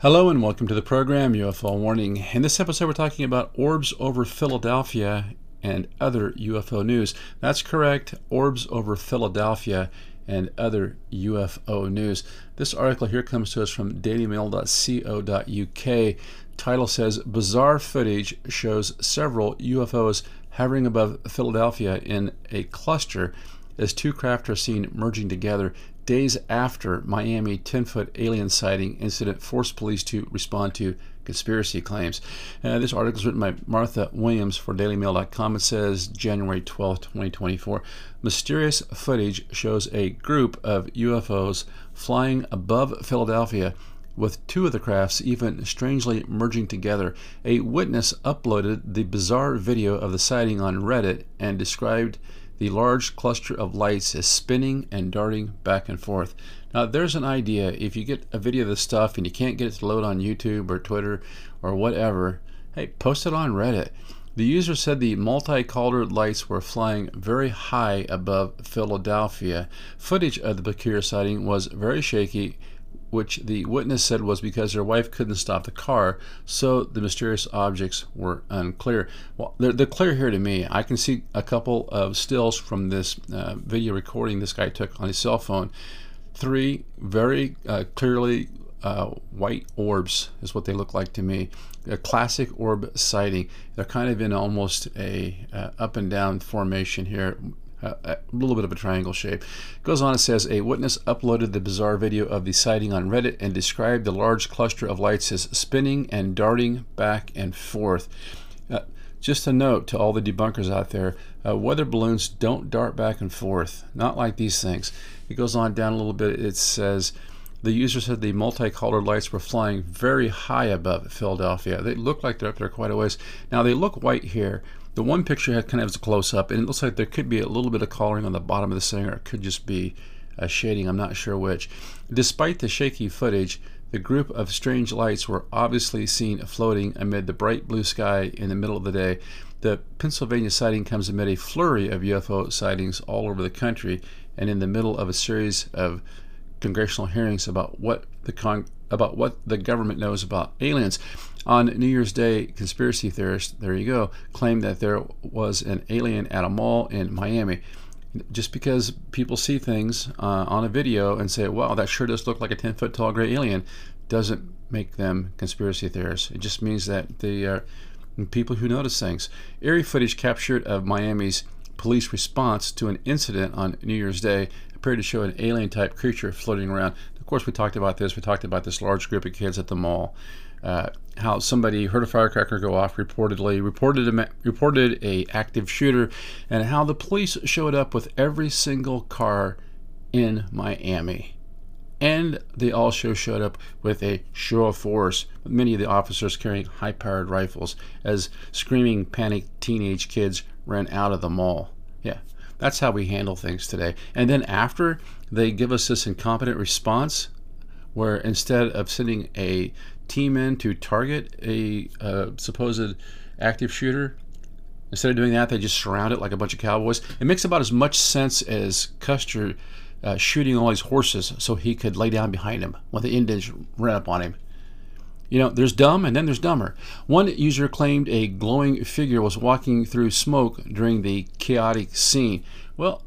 Hello and welcome to the program UFO Warning. In this episode, we're talking about orbs over Philadelphia and other UFO news. That's correct, orbs over Philadelphia and other UFO news. This article here comes to us from dailymail.co.uk. Title says Bizarre footage shows several UFOs hovering above Philadelphia in a cluster as two craft are seen merging together days after Miami 10 foot alien sighting incident forced police to respond to conspiracy claims. Uh, this article is written by Martha Williams for DailyMail.com. It says January 12, 2024. Mysterious footage shows a group of UFOs flying above Philadelphia with two of the crafts even strangely merging together. A witness uploaded the bizarre video of the sighting on Reddit and described the large cluster of lights is spinning and darting back and forth. Now, there's an idea. If you get a video of this stuff and you can't get it to load on YouTube or Twitter or whatever, hey, post it on Reddit. The user said the multicolored lights were flying very high above Philadelphia. Footage of the peculiar sighting was very shaky which the witness said was because their wife couldn't stop the car, so the mysterious objects were unclear. Well, they're, they're clear here to me. I can see a couple of stills from this uh, video recording this guy took on his cell phone. Three very uh, clearly uh, white orbs is what they look like to me. A classic orb sighting. They're kind of in almost a uh, up and down formation here a little bit of a triangle shape. Goes on, it says a witness uploaded the bizarre video of the sighting on Reddit and described the large cluster of lights as spinning and darting back and forth. Uh, just a note to all the debunkers out there uh, weather balloons don't dart back and forth, not like these things. It goes on down a little bit. It says the user said the multicolored lights were flying very high above Philadelphia. They look like they're up there quite a ways. Now, they look white here. The one picture had kind of a close up, and it looks like there could be a little bit of coloring on the bottom of the thing, or it could just be a shading. I'm not sure which. Despite the shaky footage, the group of strange lights were obviously seen floating amid the bright blue sky in the middle of the day. The Pennsylvania sighting comes amid a flurry of UFO sightings all over the country and in the middle of a series of congressional hearings about what the con- about what the government knows about aliens. On New Year's Day, conspiracy theorists, there you go, claimed that there was an alien at a mall in Miami. Just because people see things uh, on a video and say, wow, that sure does look like a 10 foot tall gray alien, doesn't make them conspiracy theorists. It just means that the uh, people who notice things. Eerie footage captured of Miami's police response to an incident on New Year's Day appeared to show an alien type creature floating around. Of course, we talked about this. We talked about this large group of kids at the mall uh, how somebody heard a firecracker go off reportedly reported a, reported a active shooter and how the police showed up with every single car in Miami and they also showed up with a show of force many of the officers carrying high-powered rifles as screaming panicked teenage kids ran out of the mall yeah that's how we handle things today and then after they give us this incompetent response where instead of sending a team in to target a uh, supposed active shooter, instead of doing that, they just surround it like a bunch of cowboys. It makes about as much sense as Custer uh, shooting all these horses so he could lay down behind him when the Indians ran up on him. You know, there's dumb and then there's dumber. One user claimed a glowing figure was walking through smoke during the chaotic scene. Well,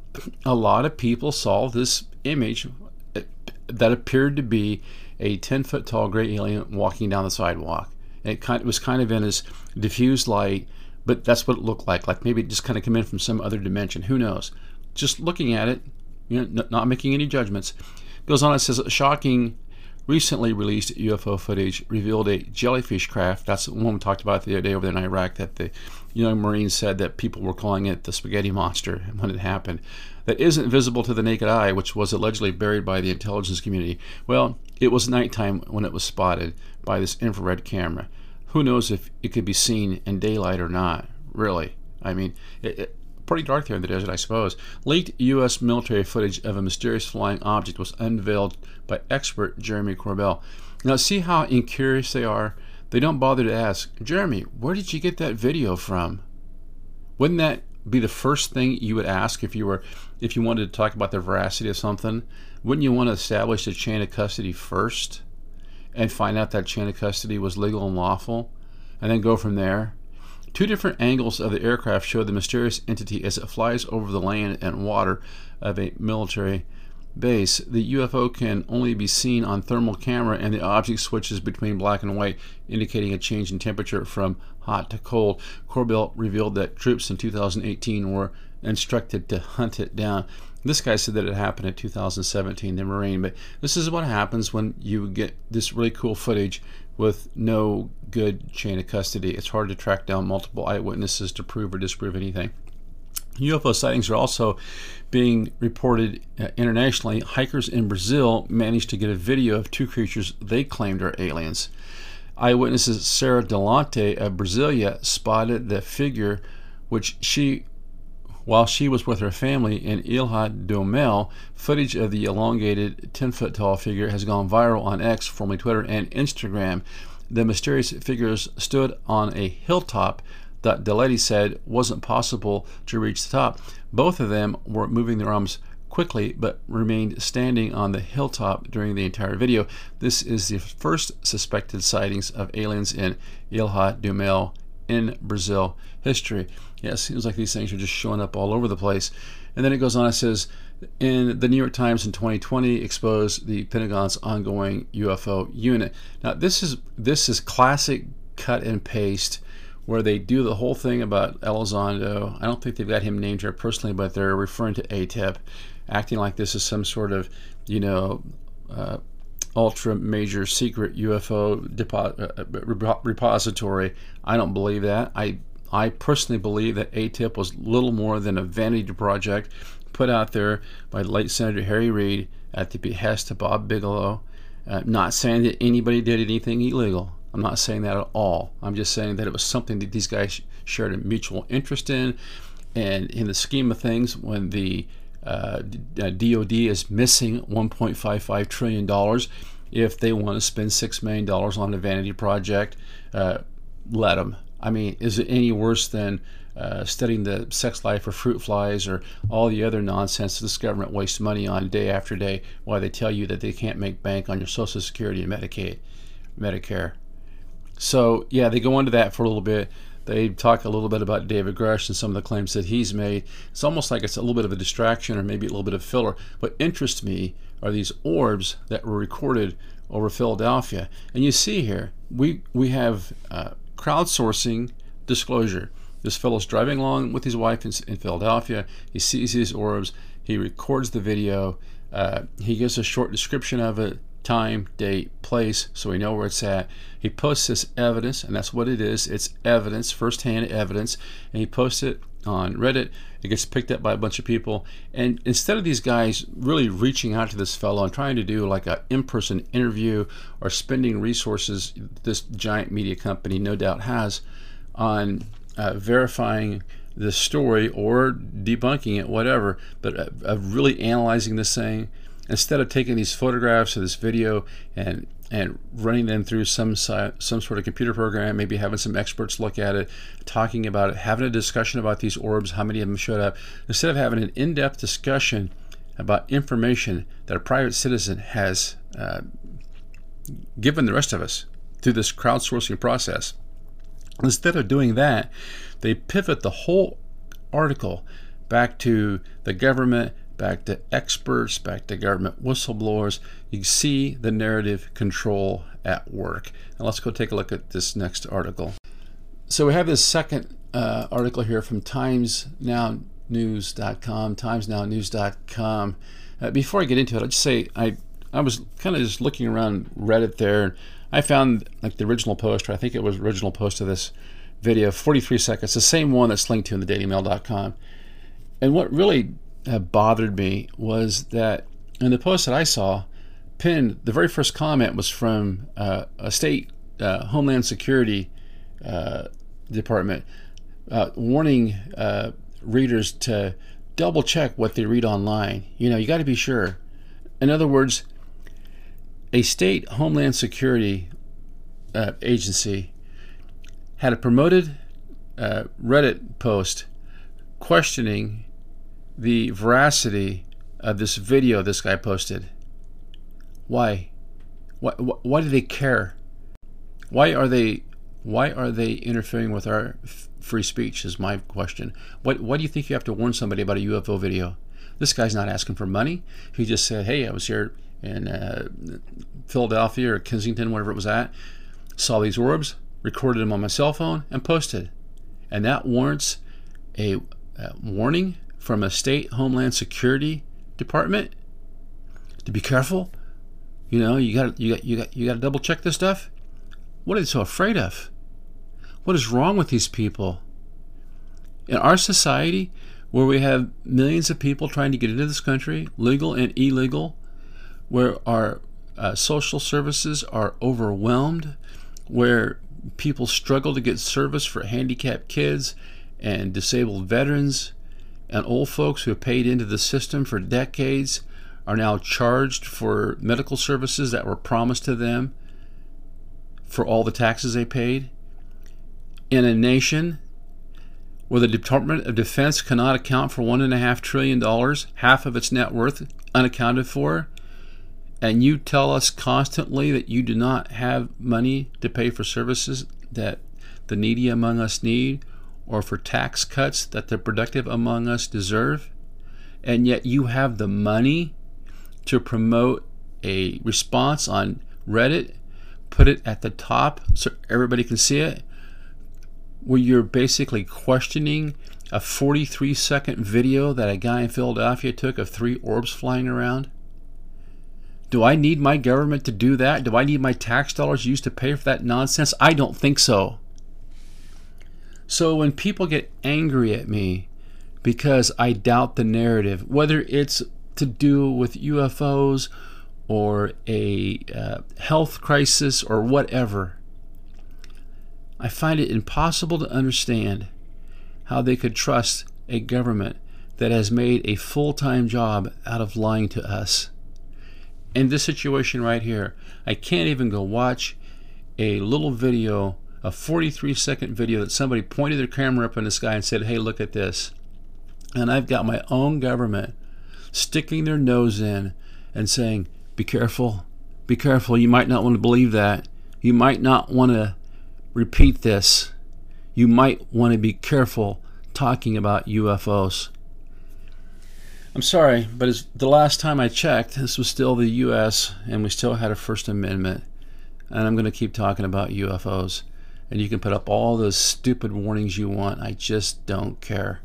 a lot of people saw this image eh, that appeared to be a 10 foot tall gray alien walking down the sidewalk. It, kind, it was kind of in this diffused light, but that's what it looked like. Like maybe it just kind of came in from some other dimension. Who knows? Just looking at it, you know, not making any judgments. Goes on, it says, shocking recently released UFO footage revealed a jellyfish craft. That's the one we talked about the other day over there in Iraq that the young Marines said that people were calling it the spaghetti monster when it happened. That isn't visible to the naked eye, which was allegedly buried by the intelligence community. Well, it was nighttime when it was spotted by this infrared camera. Who knows if it could be seen in daylight or not, really? I mean, it, pretty dark there in the desert, I suppose. Leaked U.S. military footage of a mysterious flying object was unveiled by expert Jeremy Corbell. Now, see how incurious they are? They don't bother to ask, Jeremy, where did you get that video from? Wouldn't that be the first thing you would ask if you were if you wanted to talk about the veracity of something? Wouldn't you want to establish the chain of custody first? and find out that chain of custody was legal and lawful, and then go from there. Two different angles of the aircraft show the mysterious entity as it flies over the land and water of a military base. The UFO can only be seen on thermal camera, and the object switches between black and white, indicating a change in temperature from hot to cold. Corbell revealed that troops in 2018 were instructed to hunt it down. This guy said that it happened in 2017 the Marine, but this is what happens when you get this really cool footage with no good chain of custody. It's hard to track down multiple eyewitnesses to prove or disprove anything. UFO sightings are also being reported uh, internationally. Hikers in Brazil managed to get a video of two creatures they claimed are aliens. Eyewitnesses Sarah Delante of Brasilia spotted the figure, which she while she was with her family in Ilha do Mel, footage of the elongated 10 foot tall figure has gone viral on X, formerly Twitter, and Instagram. The mysterious figures stood on a hilltop that Delety said wasn't possible to reach the top. Both of them were moving their arms quickly but remained standing on the hilltop during the entire video. This is the first suspected sightings of aliens in Ilha do Mel in Brazil history. Yeah, it seems like these things are just showing up all over the place. And then it goes on, it says, in the New York Times in 2020 exposed the Pentagon's ongoing UFO unit. Now this is this is classic cut and paste where they do the whole thing about Elizondo. I don't think they've got him named here personally, but they're referring to ATIP, acting like this is some sort of, you know, uh, ultra major secret UFO depo- uh, repository. I don't believe that. I I personally believe that ATIP was little more than a vanity project put out there by late Senator Harry Reid at the behest of Bob Bigelow. Uh, not saying that anybody did anything illegal. I'm not saying that at all. I'm just saying that it was something that these guys shared a mutual interest in. And in the scheme of things, when the uh, DOD uh, is missing 1.55 trillion dollars, if they want to spend six million dollars on a vanity project, uh, let them. I mean, is it any worse than uh, studying the sex life of fruit flies or all the other nonsense this government wastes money on day after day while they tell you that they can't make bank on your Social Security and Medicaid, Medicare? So, yeah, they go into that for a little bit. They talk a little bit about David Grusch and some of the claims that he's made. It's almost like it's a little bit of a distraction or maybe a little bit of filler. What interests me are these orbs that were recorded over Philadelphia. And you see here, we, we have uh, crowdsourcing disclosure. This fellow's driving along with his wife in, in Philadelphia. He sees these orbs. He records the video. Uh, he gives a short description of it time, date, place, so we know where it's at. He posts this evidence, and that's what it is. It's evidence, firsthand evidence, and he posts it on Reddit. It gets picked up by a bunch of people, and instead of these guys really reaching out to this fellow and trying to do like an in-person interview or spending resources this giant media company no doubt has on uh, verifying the story or debunking it, whatever, but uh, of really analyzing this thing instead of taking these photographs or this video and and running them through some some sort of computer program, maybe having some experts look at it, talking about it, having a discussion about these orbs, how many of them showed up, instead of having an in-depth discussion about information that a private citizen has uh, given the rest of us through this crowdsourcing process. Instead of doing that, they pivot the whole article back to the government back to experts, back to government whistleblowers. You see the narrative control at work. Now let's go take a look at this next article. So we have this second uh, article here from TimesNowNews.com, TimesNowNews.com. Uh, before I get into it, I'll just say I I was kind of just looking around Reddit there. and I found like the original post, or I think it was original post of this video, 43 seconds, the same one that's linked to in the DailyMail.com. And what really uh, bothered me was that in the post that I saw, pinned, the very first comment was from uh, a state uh, Homeland Security uh, department uh, warning readers to double check what they read online. You know, you got to be sure. In other words, a state Homeland Security agency had a promoted Reddit post questioning the veracity of this video this guy posted. Why? Why, why do they care? Why are they why are they interfering with our free speech? Is my question. What why do you think you have to warn somebody about a UFO video? This guy's not asking for money. He just said, "Hey, I was here in uh, Philadelphia or Kensington, wherever it was at, saw these orbs, recorded them on my cell phone, and posted." And that warrants a, a warning from a state homeland security department to be careful. You know, you got you got you got you got to double check this stuff. What are they so afraid of? What is wrong with these people? In our society, where we have millions of people trying to get into this country, legal and illegal, where our uh, social services are overwhelmed, where people struggle to get service for handicapped kids and disabled veterans, and old folks who have paid into the system for decades are now charged for medical services that were promised to them for all the taxes they paid. In a nation where the Department of Defense cannot account for $1.5 trillion, half of its net worth unaccounted for, and you tell us constantly that you do not have money to pay for services that the needy among us need or for tax cuts that the productive among us deserve, and yet you have the money to promote a response on Reddit, put it at the top so everybody can see it, where you're basically questioning a 43 second video that a guy in Philadelphia took of three orbs flying around? Do I need my government to do that? Do I need my tax dollars used to pay for that nonsense? I don't think so. So when people get angry at me because I doubt the narrative, whether it's to do with UFOs or a uh, health crisis or whatever, I find it impossible to understand how they could trust a government that has made a full time job out of lying to us. In this situation right here, I can't even go watch a little video, a 43 second video that somebody pointed their camera up in the sky and said, hey, look at this. And I've got my own government sticking their nose in and saying, be careful, be careful. You might not want to believe that. You might not want to repeat this. You might want to be careful talking about UFOs. I'm sorry, but as the last time I checked, this was still the U.S. and we still had a First Amendment. And I'm going to keep talking about UFOs. And you can put up all those stupid warnings you want. I just don't care.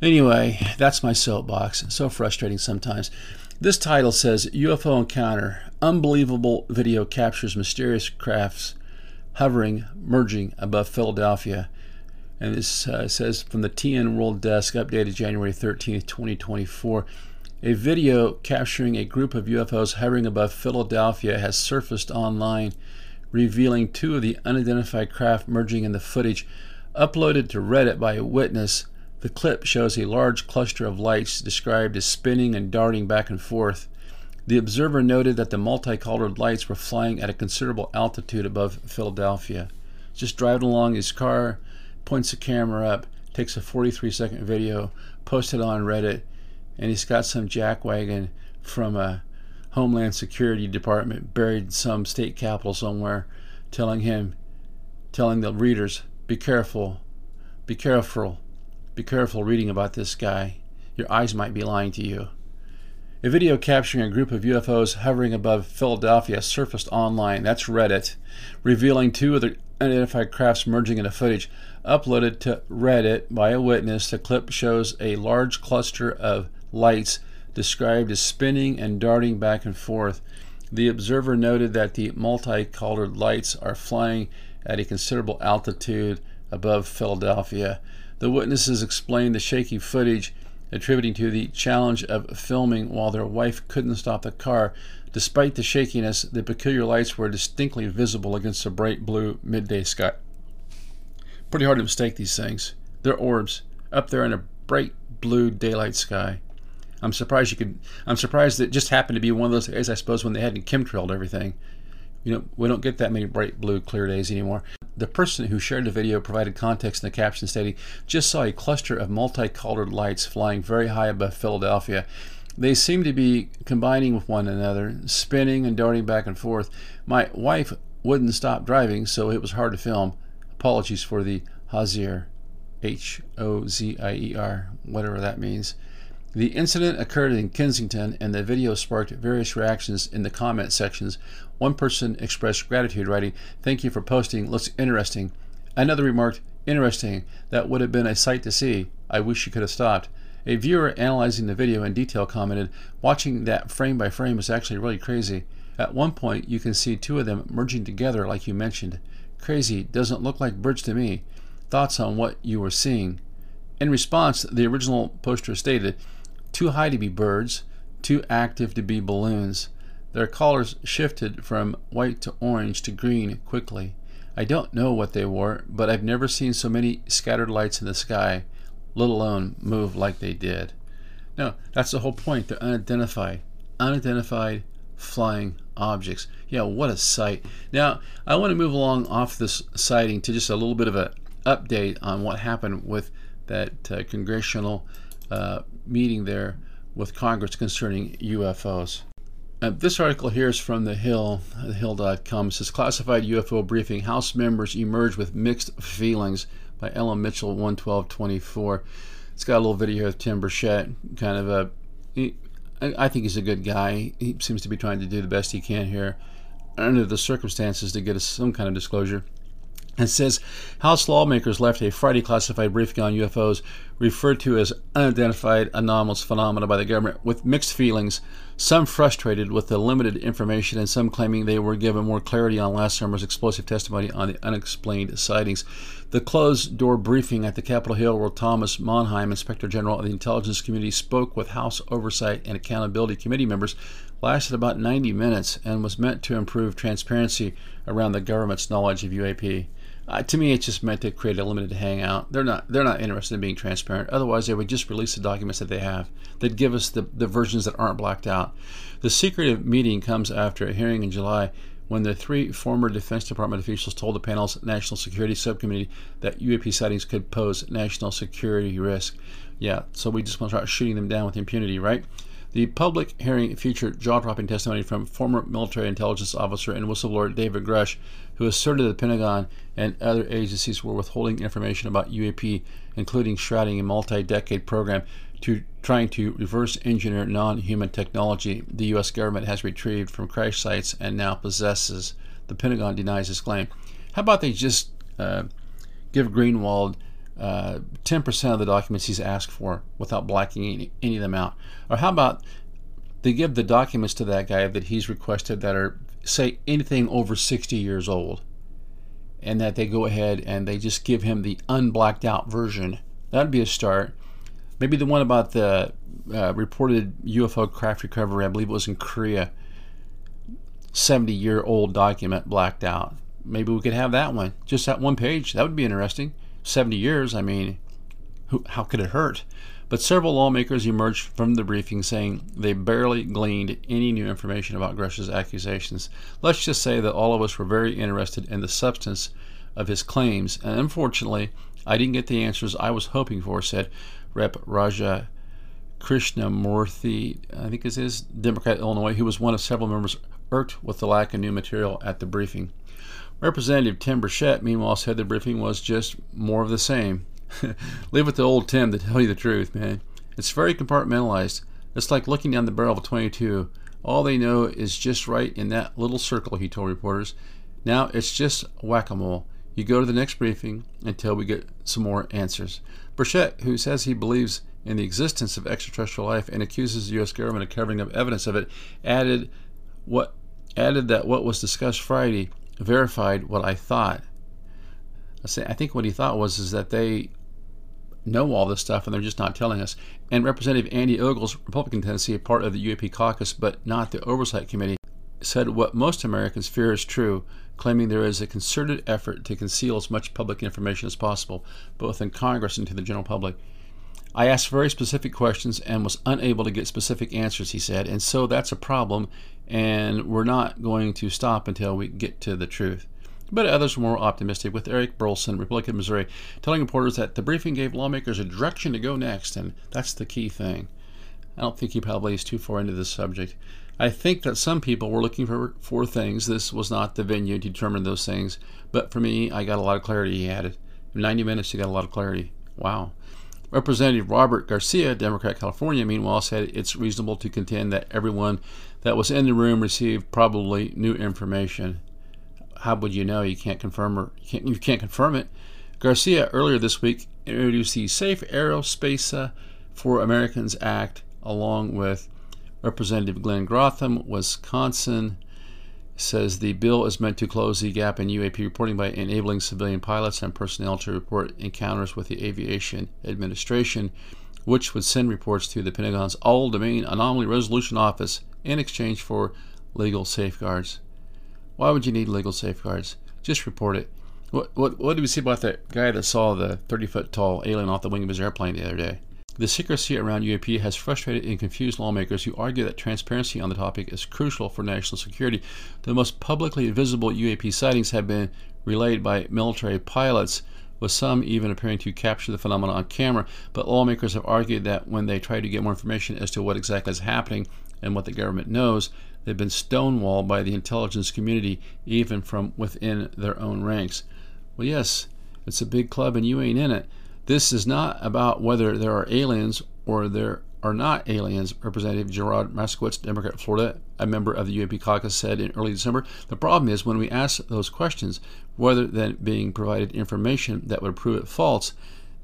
Anyway, that's my soapbox. so frustrating sometimes. This title says UFO Encounter Unbelievable Video Captures Mysterious Crafts Hovering, Merging Above Philadelphia. And this uh, says from the TN World Desk, updated January 13th, 2024. A video capturing a group of UFOs hovering above Philadelphia has surfaced online, revealing two of the unidentified craft merging in the footage. Uploaded to Reddit by a witness, the clip shows a large cluster of lights described as spinning and darting back and forth. The observer noted that the multicolored lights were flying at a considerable altitude above Philadelphia. Just driving along his car, points the camera up, takes a 43 second video, posts it on Reddit, and he's got some jackwagon from a Homeland Security Department buried some state capitol somewhere telling him, telling the readers, be careful, be careful, be careful reading about this guy. Your eyes might be lying to you. A video capturing a group of UFOs hovering above Philadelphia surfaced online. That's Reddit, revealing two of the unidentified crafts merging into footage uploaded to Reddit by a witness. The clip shows a large cluster of lights described as spinning and darting back and forth. The observer noted that the multicolored lights are flying at a considerable altitude above Philadelphia. The witnesses explained the shaky footage, attributing to the challenge of filming while their wife couldn't stop the car. Despite the shakiness, the peculiar lights were distinctly visible against the bright blue midday sky. Pretty hard to mistake these things. They're orbs up there in a bright blue daylight sky. I'm surprised you could. I'm surprised it just happened to be one of those days. I suppose when they hadn't chemtrailed everything. You know, we don't get that many bright blue clear days anymore. The person who shared the video provided context in the caption stating, "Just saw a cluster of multicolored lights flying very high above Philadelphia." They seem to be combining with one another, spinning and darting back and forth. My wife wouldn't stop driving, so it was hard to film. Apologies for the Hozier, H O Z I E R, whatever that means. The incident occurred in Kensington, and the video sparked various reactions in the comment sections. One person expressed gratitude, writing, Thank you for posting, looks interesting. Another remarked, Interesting, that would have been a sight to see. I wish you could have stopped. A viewer analyzing the video in detail commented, Watching that frame by frame is actually really crazy. At one point, you can see two of them merging together, like you mentioned. Crazy, doesn't look like birds to me. Thoughts on what you were seeing? In response, the original poster stated, Too high to be birds, too active to be balloons. Their colors shifted from white to orange to green quickly. I don't know what they were, but I've never seen so many scattered lights in the sky let alone move like they did. No, that's the whole point. They're unidentified. Unidentified flying objects. Yeah, what a sight. Now, I want to move along off this sighting to just a little bit of an update on what happened with that uh, congressional uh, meeting there with Congress concerning UFOs. Uh, this article here is from The Hill, thehill.com. It says Classified UFO briefing House members emerge with mixed feelings by Ellen Mitchell, 11224. It's got a little video here of Tim Burchett, kind of a. He, I think he's a good guy. He seems to be trying to do the best he can here under the circumstances to get us some kind of disclosure. It says House lawmakers left a Friday classified briefing on UFOs referred to as unidentified anomalous phenomena by the government with mixed feelings, some frustrated with the limited information and some claiming they were given more clarity on last summer's explosive testimony on the unexplained sightings. The closed door briefing at the Capitol Hill, where Thomas Monheim, Inspector General of the Intelligence Community, spoke with House Oversight and Accountability Committee members, lasted about 90 minutes and was meant to improve transparency around the government's knowledge of UAP. Uh, to me, it's just meant to create a limited hangout. They're not they're not interested in being transparent. Otherwise, they would just release the documents that they have. They'd give us the, the versions that aren't blacked out. The secretive meeting comes after a hearing in July when the three former Defense Department officials told the panel's National Security Subcommittee that UAP sightings could pose national security risk. Yeah, so we just want to start shooting them down with impunity, right? The public hearing featured jaw dropping testimony from former military intelligence officer and whistleblower David Grusch, who asserted the Pentagon and other agencies were withholding information about UAP, including shrouding a multi decade program to trying to reverse engineer non human technology the U.S. government has retrieved from crash sites and now possesses. The Pentagon denies this claim. How about they just uh, give Greenewald uh, 10% of the documents he's asked for without blacking any, any of them out? Or how about they give the documents to that guy that he's requested that are, say, anything over 60 years old, and that they go ahead and they just give him the unblacked out version? That'd be a start. Maybe the one about the uh, reported UFO craft recovery, I believe it was in Korea, 70 year old document blacked out. Maybe we could have that one, just that one page. That would be interesting. 70 years, I mean, who, how could it hurt? But several lawmakers emerged from the briefing saying they barely gleaned any new information about Grusch's accusations. Let's just say that all of us were very interested in the substance of his claims, and unfortunately, I didn't get the answers I was hoping for, said Rep. Raja Krishnamoorthi, I think is his, Democrat Illinois, who was one of several members irked with the lack of new material at the briefing. Representative Tim Burchett, meanwhile, said the briefing was just more of the same. Leave it to old Tim to tell you the truth, man. It's very compartmentalized. It's like looking down the barrel of a 22. All they know is just right in that little circle, he told reporters. Now it's just whack a mole. You go to the next briefing until we get some more answers. Burchett, who says he believes in the existence of extraterrestrial life and accuses the U.S. government of covering up evidence of it, added what added that what was discussed Friday verified what I thought. I say I think what he thought was is that they know all this stuff and they're just not telling us. And Representative Andy Ogles, Republican Tennessee, a part of the UAP caucus but not the Oversight Committee, said what most Americans fear is true, claiming there is a concerted effort to conceal as much public information as possible, both in Congress and to the general public. I asked very specific questions and was unable to get specific answers, he said, and so that's a problem, and we're not going to stop until we get to the truth. But others were more optimistic, with Eric Burlison, Republican Missouri, telling reporters that the briefing gave lawmakers a direction to go next, and that's the key thing. I don't think he probably is too far into this subject. I think that some people were looking for, for things. This was not the venue to determine those things. But for me, I got a lot of clarity. He added. In 90 minutes, he got a lot of clarity. Wow. Representative Robert Garcia, Democrat California, meanwhile, said it's reasonable to contend that everyone that was in the room received probably new information. How would you know? You can't confirm or you can't, you can't confirm it. Garcia earlier this week introduced the Safe Aerospace for Americans Act along with Representative Glenn Grothman, Wisconsin, says the bill is meant to close the gap in UAP reporting by enabling civilian pilots and personnel to report encounters with the Aviation Administration, which would send reports to the Pentagon's All Domain Anomaly Resolution Office in exchange for legal safeguards. Why would you need legal safeguards? Just report it. What, what, what did we see about that guy that saw the 30 foot tall alien off the wing of his airplane the other day? The secrecy around UAP has frustrated and confused lawmakers who argue that transparency on the topic is crucial for national security. The most publicly visible UAP sightings have been relayed by military pilots, with some even appearing to capture the phenomenon on camera. But lawmakers have argued that when they try to get more information as to what exactly is happening and what the government knows, they've been stonewalled by the intelligence community, even from within their own ranks. Well, yes, it's a big club and you ain't in it. This is not about whether there are aliens or there are not aliens. Representative Gerard Moskowitz, Democrat of Florida, a member of the UAP caucus, said in early December. The problem is when we ask those questions, rather than being provided information that would prove it false,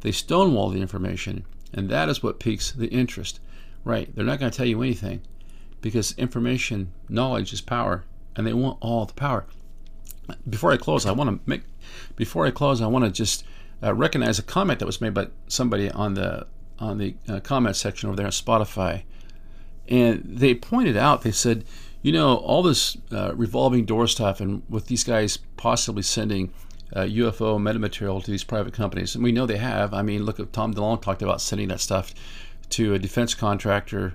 they stonewall the information, and that is what piques the interest. Right? They're not going to tell you anything because information, knowledge is power, and they want all the power. Before I close, I want to make. Before I close, I want to just uh, recognize a comment that was made by somebody on the on the uh, comment section over there on Spotify, and they pointed out they said, you know, all this uh, revolving door stuff, and with these guys possibly sending UFO uh, metamaterial to these private companies, and we know they have. I mean, look at Tom DeLonge talked about sending that stuff to a defense contractor.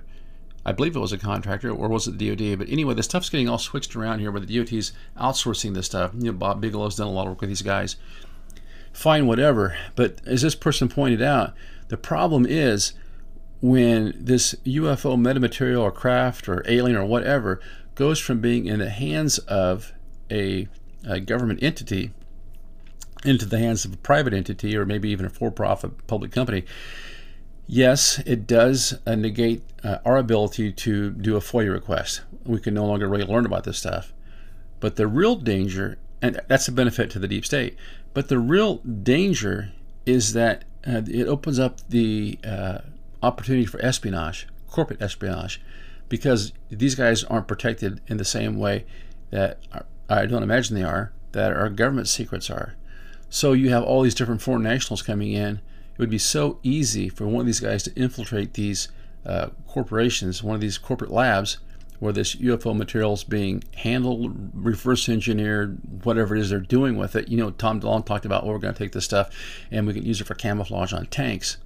I believe it was a contractor, or was it the DoD? But anyway, the stuff's getting all switched around here, where the DoD's outsourcing this stuff. You know, Bob Bigelow's done a lot of work with these guys fine, whatever. But as this person pointed out, the problem is when this UFO metamaterial or craft or alien or whatever goes from being in the hands of a, a government entity into the hands of a private entity or maybe even a for profit public company. Yes, it does uh, negate uh, our ability to do a FOIA request. We can no longer really learn about this stuff. But the real danger, and that's a benefit to the deep state, but the real danger is that uh, it opens up the uh, opportunity for espionage, corporate espionage, because these guys aren't protected in the same way that I don't imagine they are, that our government secrets are. So you have all these different foreign nationals coming in. It would be so easy for one of these guys to infiltrate these uh, corporations, one of these corporate labs, where this UFO material is being handled, reverse engineered, whatever it is they're doing with it. You know, Tom DeLonge talked about, well, we're going to take this stuff and we can use it for camouflage on tanks.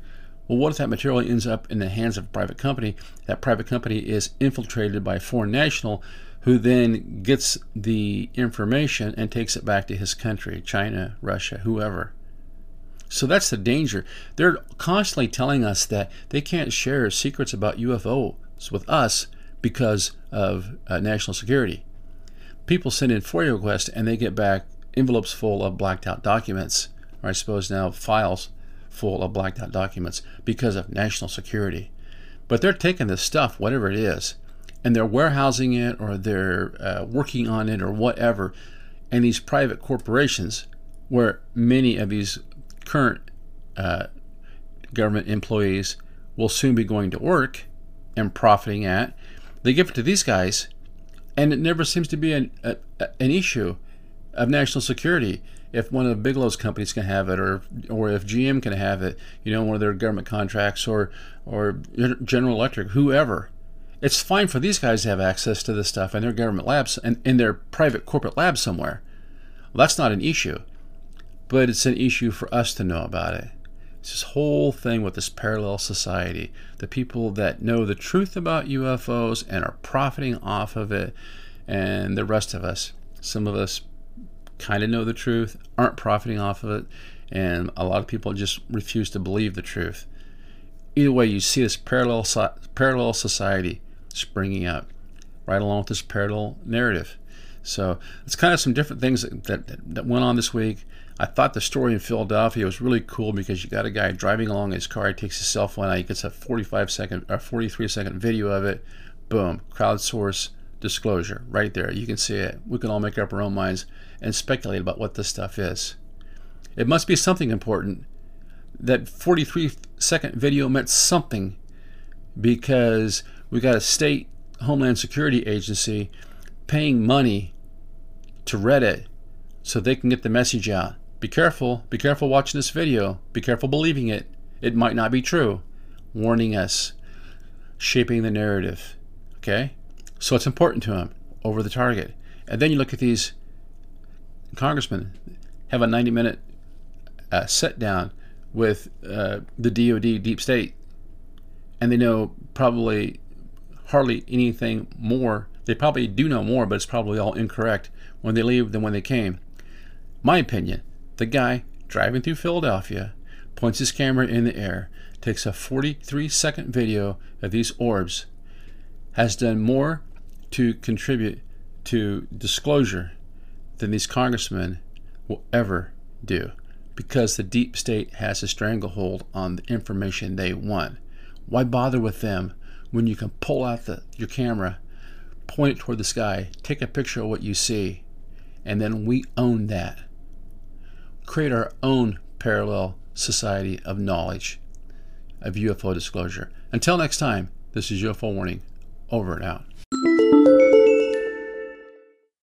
Well, what if that material ends up in the hands of a private company? That private company is infiltrated by a foreign national who then gets the information and takes it back to his country, China, Russia, whoever. So that's the danger. They're constantly telling us that they can't share secrets about UFOs with us because of uh, national security. People send in FOIA requests and they get back envelopes full of blacked out documents, or I suppose now files full of blacked out documents because of national security. But they're taking this stuff, whatever it is, and they're warehousing it or they're uh, working on it or whatever. And these private corporations, where many of these current uh, government employees will soon be going to work and profiting at, they give it to these guys, and it never seems to be an, a, an issue of national security. If one of Bigelow's companies can have it, or or if GM can have it, you know, one of their government contracts, or or General Electric, whoever, it's fine for these guys to have access to this stuff in their government labs and in their private corporate labs somewhere. Well, that's not an issue, but it's an issue for us to know about it. It's this whole thing with this parallel society. The people that know the truth about UFOs and are profiting off of it, and the rest of us. Some of us kind of know the truth, aren't profiting off of it, and a lot of people just refuse to believe the truth. either way, you see this parallel parallel society springing up right along with this parallel narrative. So it's kind of some different things that, that, that went on this week. I thought the story in Philadelphia was really cool because you got a guy driving along his car. He takes his cell phone out. He gets a 45 second or 43 second video of it. Boom, crowdsource disclosure right there. You can see it. We can all make up our own minds and speculate about what this stuff is. It must be something important. That 43 second video meant something because we got a state Homeland Security Agency paying money to Reddit so they can get the message out. Be careful, be careful watching this video, be careful believing it. It might not be true. Warning us, shaping the narrative. Okay? So it's important to him over the target. And then you look at these congressmen have a 90 minute uh, sit down with uh, the DOD deep state, and they know probably hardly anything more. They probably do know more, but it's probably all incorrect when they leave than when they came. My opinion the guy driving through Philadelphia points his camera in the air, takes a 43 second video of these orbs, has done more to contribute to disclosure than these congressmen will ever do because the deep state has a stranglehold on the information they want. Why bother with them when you can pull out the, your camera, point it toward the sky, take a picture of what you see, and then we own that. Create our own parallel society of knowledge of UFO disclosure. Until next time, this is UFO Warning. Over and out.